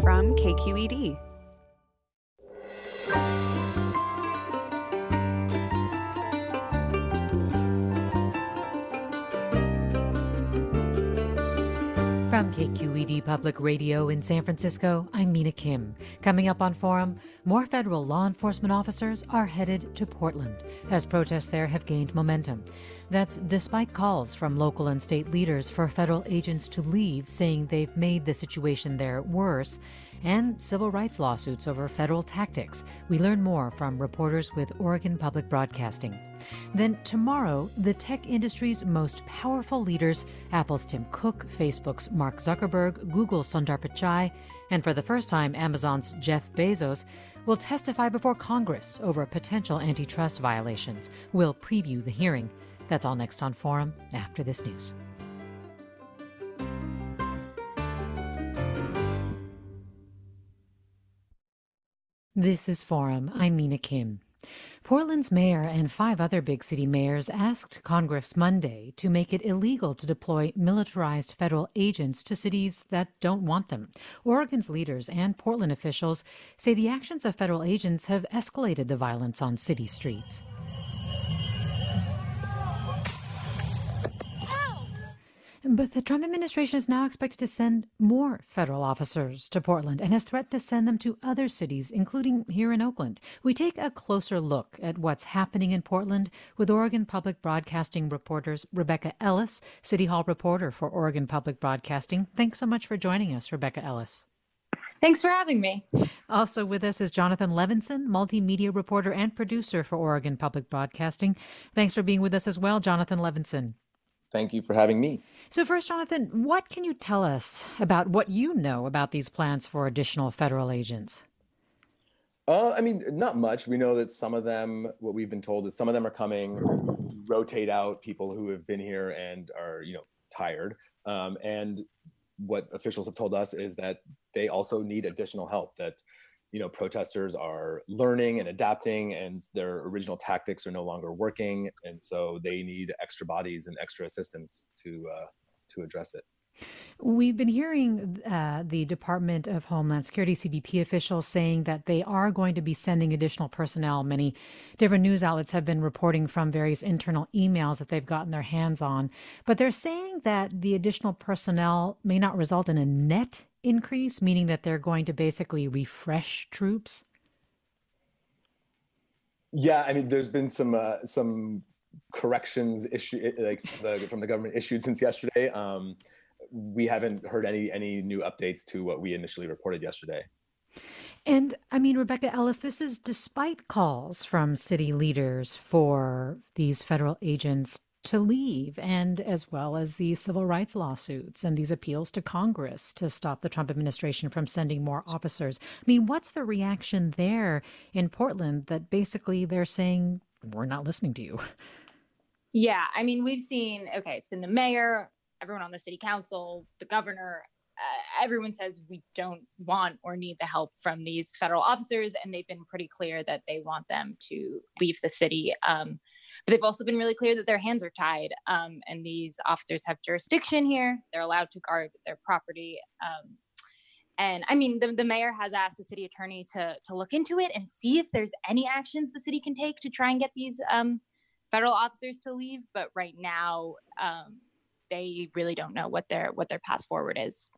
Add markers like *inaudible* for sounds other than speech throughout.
from KQED. KQED Public Radio in San Francisco, I'm Mina Kim. Coming up on Forum, more federal law enforcement officers are headed to Portland as protests there have gained momentum. That's despite calls from local and state leaders for federal agents to leave, saying they've made the situation there worse and civil rights lawsuits over federal tactics. We learn more from reporters with Oregon Public Broadcasting. Then tomorrow, the tech industry's most powerful leaders Apple's Tim Cook, Facebook's Mark Zuckerberg, Google's Sundar Pichai, and for the first time, Amazon's Jeff Bezos will testify before Congress over potential antitrust violations. We'll preview the hearing. That's all next on Forum after this news. This is Forum. I'm Mina Kim. Portland's mayor and five other big city mayors asked Congress Monday to make it illegal to deploy militarized federal agents to cities that don't want them. Oregon's leaders and Portland officials say the actions of federal agents have escalated the violence on city streets. But the Trump administration is now expected to send more federal officers to Portland and has threatened to send them to other cities, including here in Oakland. We take a closer look at what's happening in Portland with Oregon Public Broadcasting reporters Rebecca Ellis, City Hall reporter for Oregon Public Broadcasting. Thanks so much for joining us, Rebecca Ellis. Thanks for having me. Also with us is Jonathan Levinson, multimedia reporter and producer for Oregon Public Broadcasting. Thanks for being with us as well, Jonathan Levinson. Thank you for having me. So, first, Jonathan, what can you tell us about what you know about these plans for additional federal agents? Uh, I mean, not much. We know that some of them, what we've been told is some of them are coming, rotate out people who have been here and are, you know, tired. Um, and what officials have told us is that they also need additional help. That you know protesters are learning and adapting and their original tactics are no longer working and so they need extra bodies and extra assistance to uh, to address it We've been hearing uh, the Department of Homeland Security, CBP officials saying that they are going to be sending additional personnel. Many different news outlets have been reporting from various internal emails that they've gotten their hands on. But they're saying that the additional personnel may not result in a net increase, meaning that they're going to basically refresh troops? Yeah, I mean, there's been some uh, some corrections issue like the, from the government issued since yesterday. Um, we haven't heard any any new updates to what we initially reported yesterday. And I mean, Rebecca Ellis, this is despite calls from city leaders for these federal agents to leave, and as well as the civil rights lawsuits and these appeals to Congress to stop the Trump administration from sending more officers. I mean, what's the reaction there in Portland that basically they're saying, we're not listening to you? Yeah, I mean, we've seen, okay, it's been the mayor, everyone on the city council, the governor, uh, everyone says we don't want or need the help from these federal officers, and they've been pretty clear that they want them to leave the city. Um, but they've also been really clear that their hands are tied, um, and these officers have jurisdiction here. They're allowed to guard their property. Um, and I mean, the, the mayor has asked the city attorney to to look into it and see if there's any actions the city can take to try and get these um, federal officers to leave. But right now, um, they really don't know what their what their path forward is.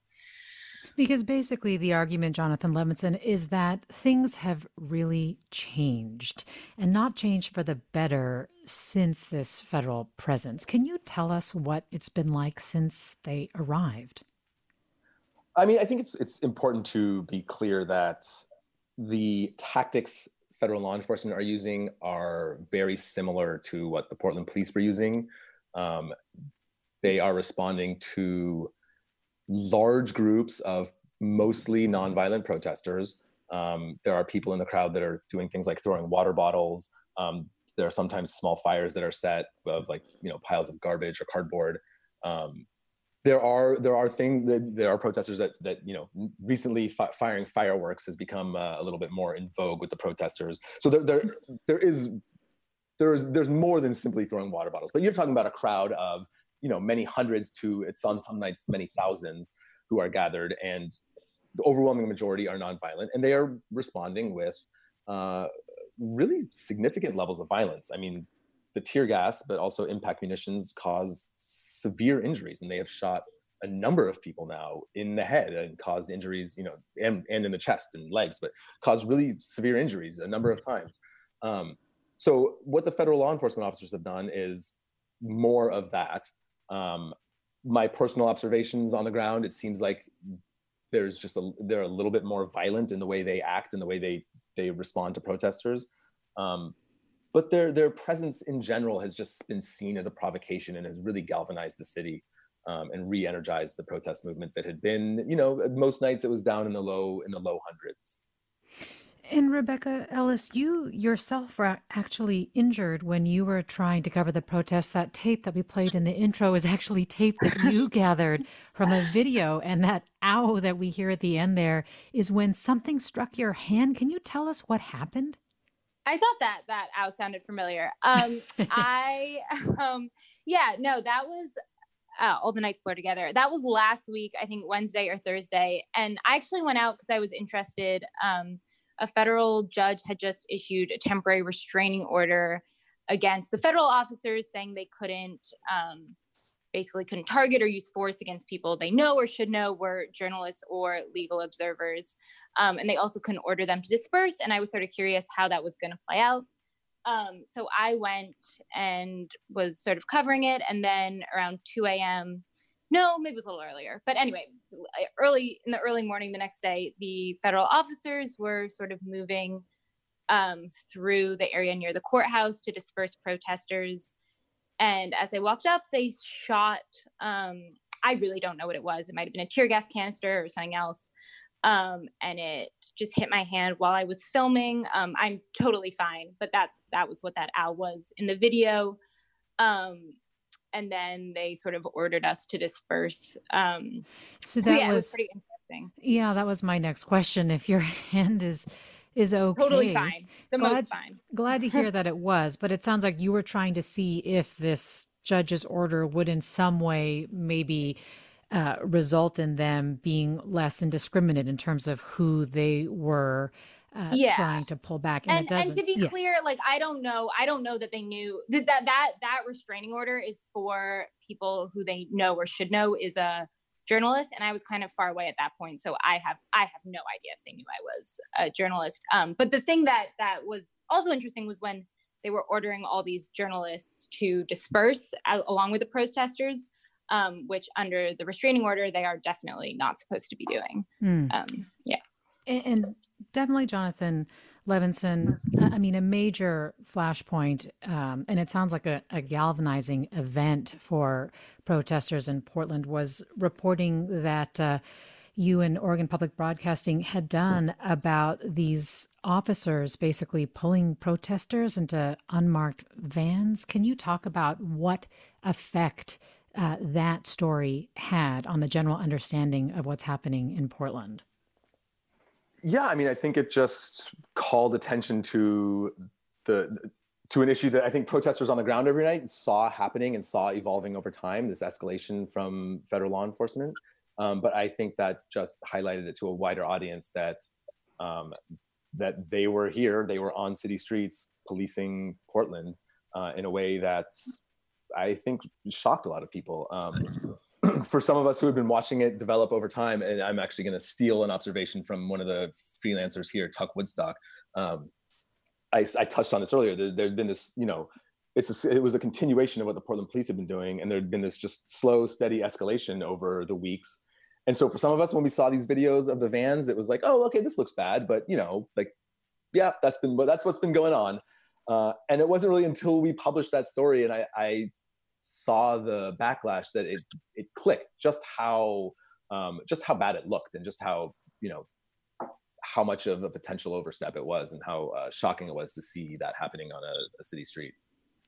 Because basically, the argument, Jonathan Levinson, is that things have really changed and not changed for the better since this federal presence. Can you tell us what it's been like since they arrived? I mean, I think it's it's important to be clear that the tactics federal law enforcement are using are very similar to what the Portland police were using. Um, they are responding to large groups of mostly nonviolent protesters. Um, there are people in the crowd that are doing things like throwing water bottles. Um, there are sometimes small fires that are set of like you know piles of garbage or cardboard. Um, there are there are things that there are protesters that that you know recently fi- firing fireworks has become uh, a little bit more in vogue with the protesters. So there there there is there's there's more than simply throwing water bottles, but you're talking about a crowd of you know many hundreds to it's on some nights many thousands who are gathered and the overwhelming majority are nonviolent, and they are responding with uh, really significant levels of violence. I mean, the tear gas, but also impact munitions cause severe injuries, and they have shot a number of people now in the head and caused injuries, you know, and, and in the chest and legs, but caused really severe injuries a number of times. Um, so what the federal law enforcement officers have done is more of that. Um, my personal observations on the ground, it seems like there's just a they're a little bit more violent in the way they act and the way they they respond to protesters. Um, but their their presence in general has just been seen as a provocation and has really galvanized the city um, and re-energized the protest movement that had been, you know, most nights it was down in the low in the low hundreds. And Rebecca Ellis, you yourself were actually injured when you were trying to cover the protests. That tape that we played in the intro is actually tape that you *laughs* gathered from a video. And that ow that we hear at the end there is when something struck your hand. Can you tell us what happened? I thought that that ow sounded familiar. Um, I, *laughs* um, yeah, no, that was uh, all the nights blur together. That was last week, I think Wednesday or Thursday, and I actually went out because I was interested. Um, a federal judge had just issued a temporary restraining order against the federal officers, saying they couldn't. Um, basically couldn't target or use force against people they know or should know were journalists or legal observers um, and they also couldn't order them to disperse. And I was sort of curious how that was going to play out. Um, so I went and was sort of covering it. And then around 2 a.m., no, maybe it was a little earlier. But anyway, early in the early morning the next day, the federal officers were sort of moving um, through the area near the courthouse to disperse protesters. And as they walked up, they shot. Um, I really don't know what it was. It might have been a tear gas canister or something else um, and it just hit my hand while I was filming. Um, I'm totally fine, but that's that was what that owl was in the video. Um, and then they sort of ordered us to disperse. Um, so that so yeah, was, was, pretty interesting. Yeah, that was my next question. If your *laughs* hand is is okay, totally fine, the glad, most fine. glad to hear *laughs* that it was, but it sounds like you were trying to see if this judge's order would in some way maybe uh, result in them being less indiscriminate in terms of who they were uh, yeah. trying to pull back. And, and, and to be yes. clear, like I don't know, I don't know that they knew that, that that that restraining order is for people who they know or should know is a journalist, and I was kind of far away at that point, so I have I have no idea if they knew I was a journalist. Um, but the thing that that was also interesting was when they were ordering all these journalists to disperse along with the protesters um, which under the restraining order they are definitely not supposed to be doing. Mm. Um, yeah, and, definitely Jonathan Levinson. I mean, a major flashpoint, um, and it sounds like a, a, galvanizing event for protesters in Portland was reporting that. Uh, you and Oregon Public Broadcasting had done about these officers basically pulling protesters into unmarked vans. Can you talk about what effect uh, that story had on the general understanding of what's happening in Portland? Yeah, I mean, I think it just called attention to the to an issue that I think protesters on the ground every night saw happening and saw evolving over time. This escalation from federal law enforcement, um, but I think that just highlighted it to a wider audience that um, that they were here, they were on city streets policing Portland uh, in a way that's I think shocked a lot of people. Um, *clears throat* for some of us who have been watching it develop over time, and I'm actually going to steal an observation from one of the freelancers here, Tuck Woodstock. Um, I, I, touched on this earlier. There, had been this, you know, it's a, it was a continuation of what the Portland police had been doing, and there had been this just slow, steady escalation over the weeks. And so, for some of us, when we saw these videos of the vans, it was like, oh, okay, this looks bad, but you know, like, yeah, that's been that's what's been going on. Uh, and it wasn't really until we published that story and I, I saw the backlash that it it clicked just how um, just how bad it looked and just how you know how much of a potential overstep it was and how uh, shocking it was to see that happening on a, a city street.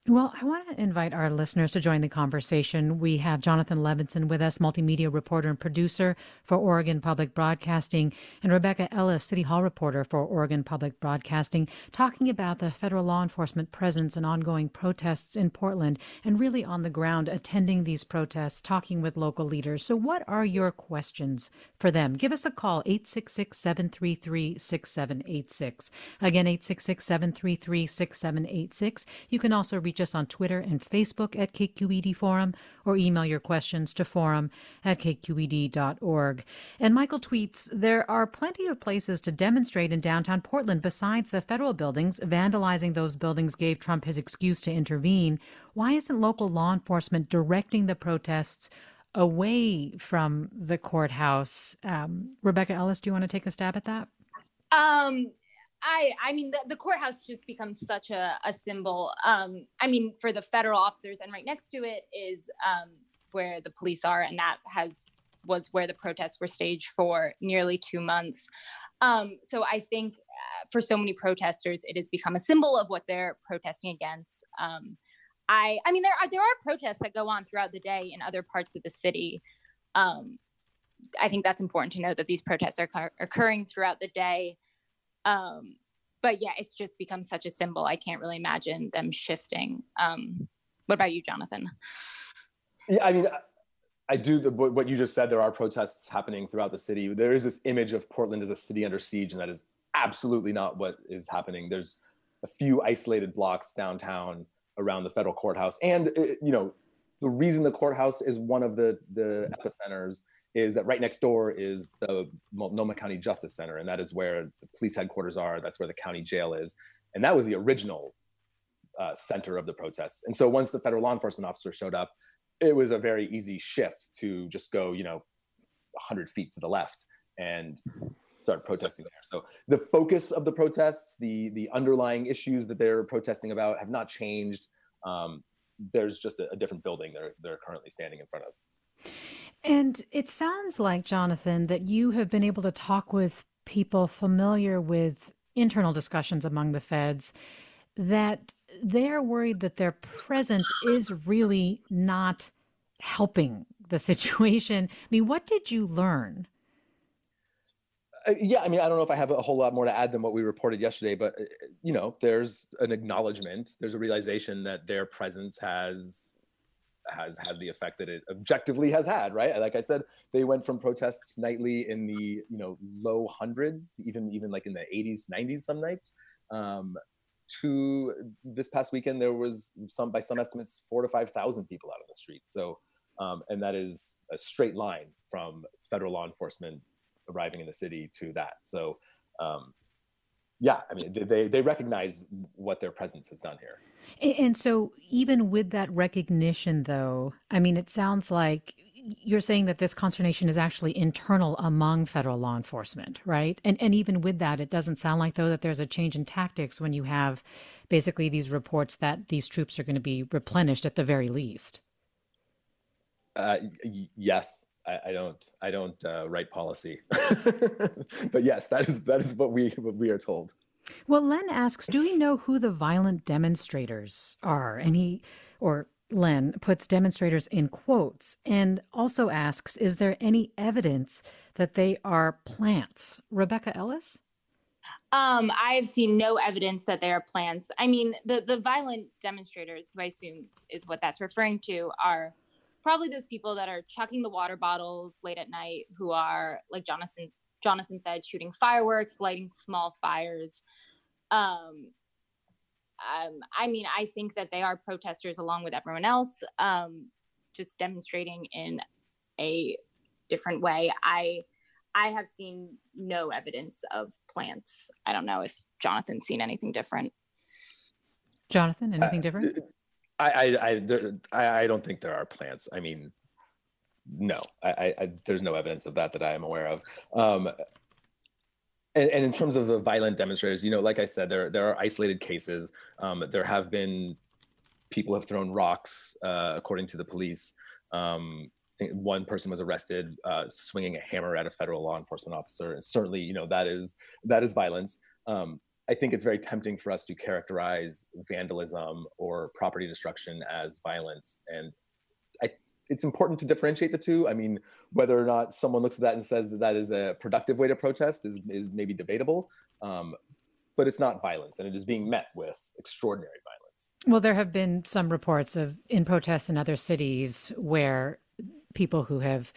Well, I want to invite our listeners to join the conversation. We have Jonathan Levinson with us, multimedia reporter and producer for Oregon Public Broadcasting, and Rebecca Ellis, City Hall reporter for Oregon Public Broadcasting, talking about the federal law enforcement presence and ongoing protests in Portland and really on the ground attending these protests, talking with local leaders. So, what are your questions for them? Give us a call, 866 733 6786. Again, 866 733 6786. You can also reach reach us on Twitter and Facebook at KQED Forum or email your questions to forum at kqed.org. And Michael tweets There are plenty of places to demonstrate in downtown Portland besides the federal buildings. Vandalizing those buildings gave Trump his excuse to intervene. Why isn't local law enforcement directing the protests? Away from the courthouse. Um, Rebecca Ellis, do you want to take a stab at that? Um, I I mean the, the courthouse just becomes such a, a symbol. Um, I mean for the federal officers, and right next to it is um, where the police are, and that has was where the protests were staged for nearly two months. Um, so I think uh, for so many protesters, it has become a symbol of what they're protesting against. Um, I I mean there are there are protests that go on throughout the day in other parts of the city. Um, I think that's important to note that these protests are occurring throughout the day. Um, but yeah, it's just become such a symbol. I can't really imagine them shifting. Um, what about you, Jonathan? Yeah, I mean, I do the, what you just said. There are protests happening throughout the city. There is this image of Portland as a city under siege, and that is absolutely not what is happening. There's a few isolated blocks downtown around the federal courthouse, and uh, you know, the reason the courthouse is one of the the epicenters is that right next door is the Multnomah County Justice Center, and that is where the police headquarters are. That's where the county jail is, and that was the original uh, center of the protests. And so once the federal law enforcement officer showed up, it was a very easy shift to just go, you know, 100 feet to the left and start protesting there. So the focus of the protests, the the underlying issues that they're protesting about, have not changed. Um, there's just a, a different building they're they're currently standing in front of. And it sounds like, Jonathan, that you have been able to talk with people familiar with internal discussions among the feds that they're worried that their presence is really not helping the *laughs* situation. I mean, what did you learn? Uh, yeah, I mean, I don't know if I have a whole lot more to add than what we reported yesterday, but uh, you know, there's an acknowledgement, there's a realization that their presence has has had the effect that it objectively has had, right? Like I said, they went from protests nightly in the you know low hundreds, even even like in the 80s, 90s some nights, um, to this past weekend there was some by some estimates four to five thousand people out on the streets. So, um, and that is a straight line from federal law enforcement arriving in the city to that. So. Um, yeah, I mean, they they recognize what their presence has done here. And so, even with that recognition, though, I mean, it sounds like you're saying that this consternation is actually internal among federal law enforcement, right? And and even with that, it doesn't sound like though that there's a change in tactics when you have basically these reports that these troops are going to be replenished at the very least. Uh, y- yes, I, I, don't. I don't uh, write policy, *laughs* but yes, that is that is what we what we are told. Well, Len asks, do we know who the violent demonstrators are? And he, or Len, puts demonstrators in quotes and also asks, is there any evidence that they are plants? Rebecca Ellis? Um, I have seen no evidence that they are plants. I mean, the, the violent demonstrators, who I assume is what that's referring to, are probably those people that are chucking the water bottles late at night, who are, like Jonathan Jonathan said, shooting fireworks, lighting small fires. Um, um, I mean, I think that they are protesters along with everyone else, um, just demonstrating in a different way. I I have seen no evidence of plants. I don't know if Jonathan's seen anything different. Jonathan, anything uh, different? I I I, there, I I don't think there are plants. I mean, no, I, I, there's no evidence of that that I am aware of. Um, and, and, in terms of the violent demonstrators, you know, like I said, there there are isolated cases. Um, there have been people have thrown rocks, uh, according to the police. Um, one person was arrested uh, swinging a hammer at a federal law enforcement officer. And certainly, you know, that is that is violence. Um, I think it's very tempting for us to characterize vandalism or property destruction as violence. And I, it's important to differentiate the two. I mean, whether or not someone looks at that and says that that is a productive way to protest is, is maybe debatable. Um, but it's not violence, and it is being met with extraordinary violence. Well, there have been some reports of in protests in other cities where people who have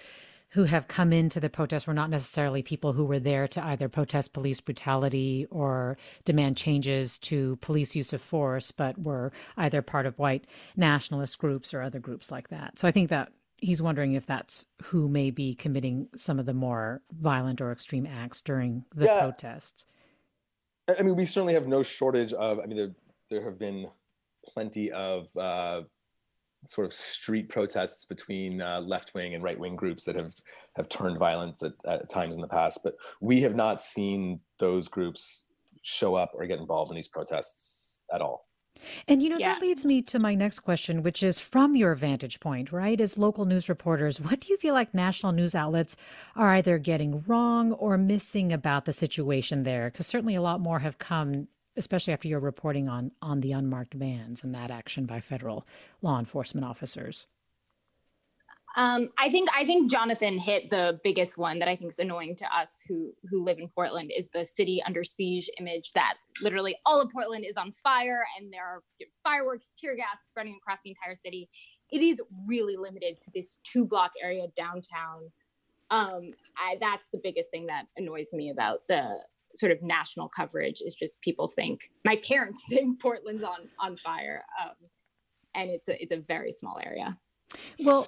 who have come into the protests were not necessarily people who were there to either protest police brutality or demand changes to police use of force, but were either part of white nationalist groups or other groups like that. So I think that he's wondering if that's who may be committing some of the more violent or extreme acts during the yeah. protests. I mean, we certainly have no shortage of. I mean, there there have been plenty of uh, sort of street protests between uh, left wing and right wing groups that have have turned violence at, at, times in the past. But we have not seen those groups show up or get involved in these protests at all. And you know, yeah. that leads me to my next question, which is from your vantage point, right? As local news reporters, what do you feel like national news outlets are either getting wrong or missing about the situation there? Because certainly a lot more have come especially after your reporting on on the unmarked vans and that action by federal law enforcement officers? Um, I think I think Jonathan hit the biggest one that I think is annoying to us who who live in Portland is the city under siege image that literally all of Portland is on fire and there are fireworks, tear gas spreading across the entire city. It is really limited to this two block area downtown. Um, I, that's the biggest thing that annoys me about the sort of national coverage is just people think my parents *laughs* think Portland's on on fire, um, and it's a it's a very small area. Well,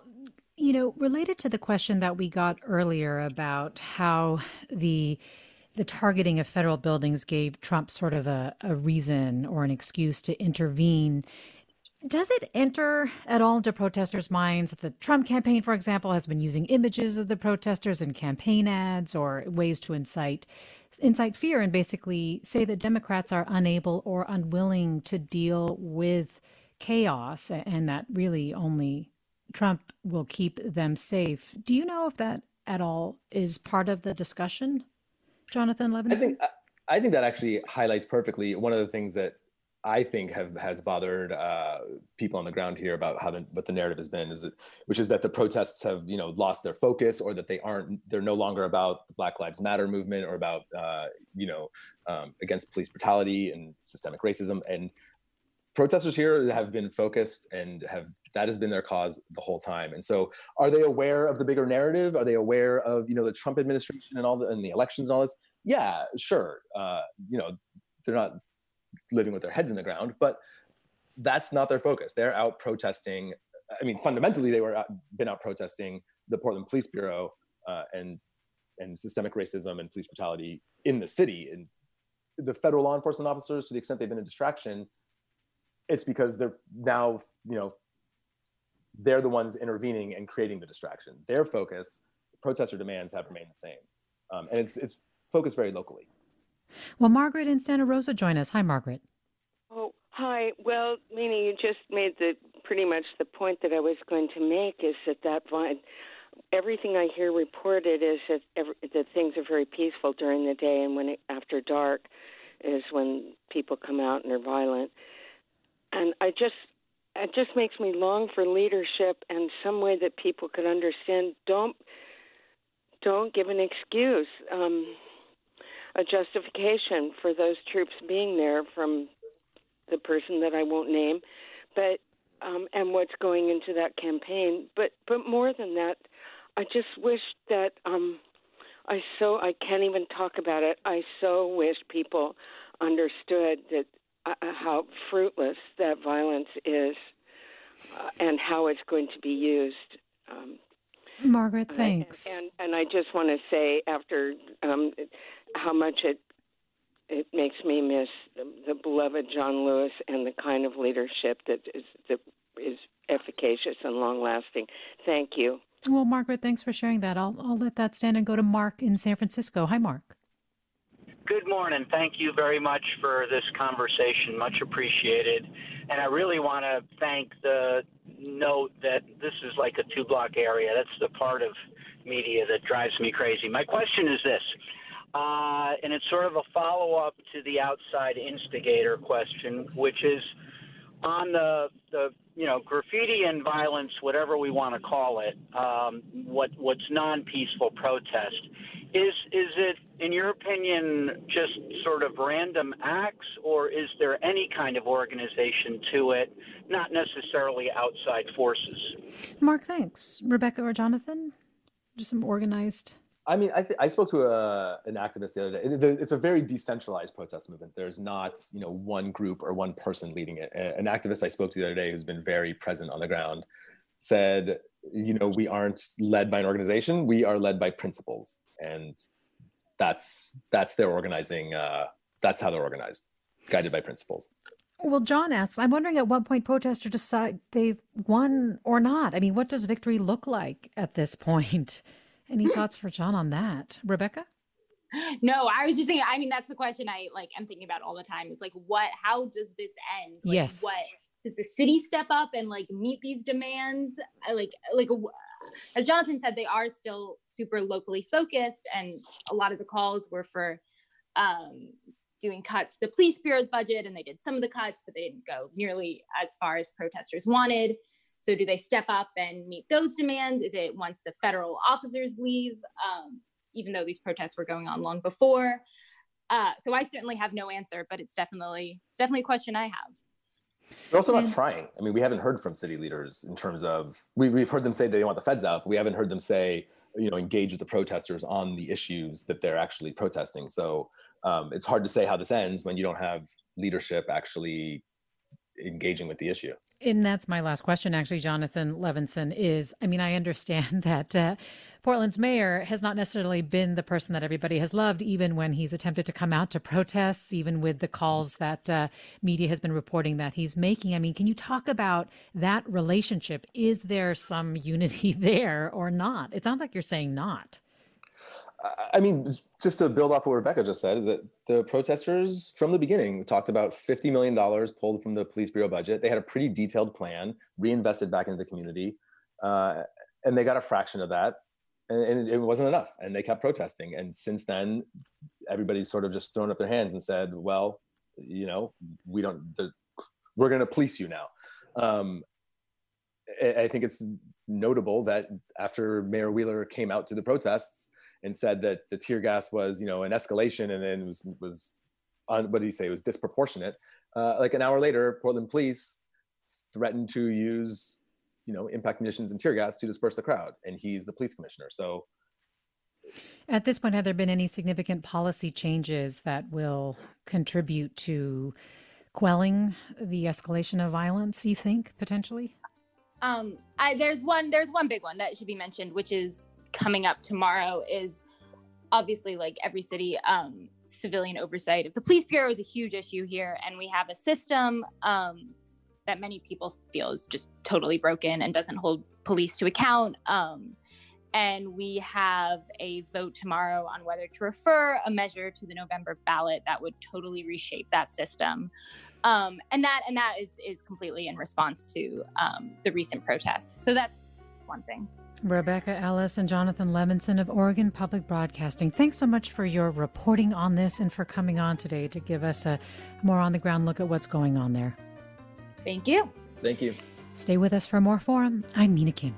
you know, related to the question that we got earlier about how the the targeting of federal buildings gave Trump sort of a, a reason or an excuse to intervene does it enter at all into protesters' minds that the Trump campaign, for example, has been using images of the protesters in campaign ads or ways to incite incite fear and basically say that Democrats are unable or unwilling to deal with chaos and that really only Trump will keep them safe? Do you know if that at all is part of the discussion, Jonathan Levin? I think I think that actually highlights perfectly one of the things that I think have has bothered uh, people on the ground here about how the, what the narrative has been is that, which is that the protests have you know lost their focus or that they aren't they're no longer about the Black Lives Matter movement or about uh, you know um, against police brutality and systemic racism. And protesters here have been focused and have that has been their cause the whole time. And so are they aware of the bigger narrative? Are they aware of you know the Trump administration and all the and the elections and all this? Yeah sure. Uh, you know they're not living with their heads in the ground, but that's not their focus. They're out protesting. I mean, fundamentally, they were out, been out protesting the Portland Police Bureau uh, and and systemic racism and police brutality in the city. And the federal law enforcement officers, to the extent they've been a distraction, it's because they're now, you know, they're the ones intervening and creating the distraction. Their focus, protester demands have remained the same, um, and it's it's focused very locally. Well, Margaret in Santa Rosa join us. Hi, Margaret. Oh, hi. Well, Mina, you just made the pretty much the point that I was going to make is that that everything I hear reported is that every, that things are very peaceful during the day, and when it, after dark is when people come out and are violent. And I just it just makes me long for leadership and some way that people could understand. Don't don't give an excuse. Um, a justification for those troops being there from the person that I won't name, but um, and what's going into that campaign. But but more than that, I just wish that um, I so I can't even talk about it. I so wish people understood that uh, uh how fruitless that violence is, uh, and how it's going to be used. Um, Margaret, thanks. And, and, and, I just want to say, after um, how much it it makes me miss the, the beloved John Lewis and the kind of leadership that is that is efficacious and long lasting. Thank you. Well, Margaret, thanks for sharing that. I'll I'll let that stand and go to Mark in San Francisco. Hi, Mark. Good morning. Thank you very much for this conversation. Much appreciated. And I really want to thank the note that this is like a two block area. That's the part of media that drives me crazy. My question is this uh, and it's sort of a follow up to the outside instigator question, which is on the the you know graffiti and violence, whatever we want to call it, um, what what's non peaceful protest. Is is it, in your opinion, just sort of random acts, or is there any kind of organization to it, not necessarily outside forces? Mark, thanks. Rebecca or Jonathan, just some organized. I mean, I, th- I spoke to a, an activist the other day. It's a very decentralized protest movement. There's not, you know, one group or one person leading it. An activist I spoke to the other day who's been very present on the ground said, you know, we aren't led by an organization. We are led by principles and that's that's their organizing. Uh, that's how they're organized, guided by principles. Well, John asks, I'm wondering at what point protesters decide they've won or not. I mean, what does victory look like at this point? *laughs* Any thoughts for John on that, Rebecca? No, I was just thinking. I mean, that's the question I like. I'm thinking about all the time. Is like, what? How does this end? Like, yes. What does the city step up and like meet these demands? I like, like as Jonathan said, they are still super locally focused, and a lot of the calls were for um, doing cuts to the police bureau's budget, and they did some of the cuts, but they didn't go nearly as far as protesters wanted. So, do they step up and meet those demands? Is it once the federal officers leave, um, even though these protests were going on long before? Uh, so, I certainly have no answer, but it's definitely it's definitely a question I have. They're also not trying. I mean, we haven't heard from city leaders in terms of we've we've heard them say they want the feds out, but we haven't heard them say you know engage with the protesters on the issues that they're actually protesting. So um, it's hard to say how this ends when you don't have leadership actually engaging with the issue. And that's my last question, actually, Jonathan Levinson. Is I mean, I understand *laughs* that uh, Portland's mayor has not necessarily been the person that everybody has loved, even when he's attempted to come out to protests, even with the calls that uh, media has been reporting that he's making. I mean, can you talk about that relationship? Is there some unity *laughs* there or not? It sounds like you're saying not. I mean, just to build off what Rebecca just said, is that the protesters from the beginning talked about $50 million pulled from the police bureau budget. They had a pretty detailed plan, reinvested back into the community, uh, and they got a fraction of that. And, and, it wasn't enough. And they kept protesting. And since then, everybody's sort of just thrown up their hands and said, well, you know, we don't, we're going to police you now. Um, I think it's notable that after Mayor Wheeler came out to the protests, and said that the tear gas was, you know, an escalation and then was was on what did he say? It was disproportionate. Uh, like an hour later, Portland police threatened to use, you know, impact munitions and tear gas to disperse the crowd, and he's the police commissioner. So. At this point, have there been any significant policy changes that will contribute to quelling the escalation of violence? You think potentially? Um, I, there's one. There's one big one that should be mentioned, which is coming up tomorrow is obviously like every city um, civilian oversight. Of the police bureau is a huge issue here and we have a system um, that many people feel is just totally broken and doesn't hold police to account um, and we have a vote tomorrow on whether to refer a measure to the november ballot that would totally reshape that system. Um, and that and that is is completely in response to um, the recent protests. So that's one thing Rebecca Ellis and Jonathan Levinson of Oregon Public Broadcasting, thanks so much for your reporting on this and for coming on today to give us a more on the ground look at what's going on there. Thank you. Thank you. Stay with us for more forum. I'm Mina Kim.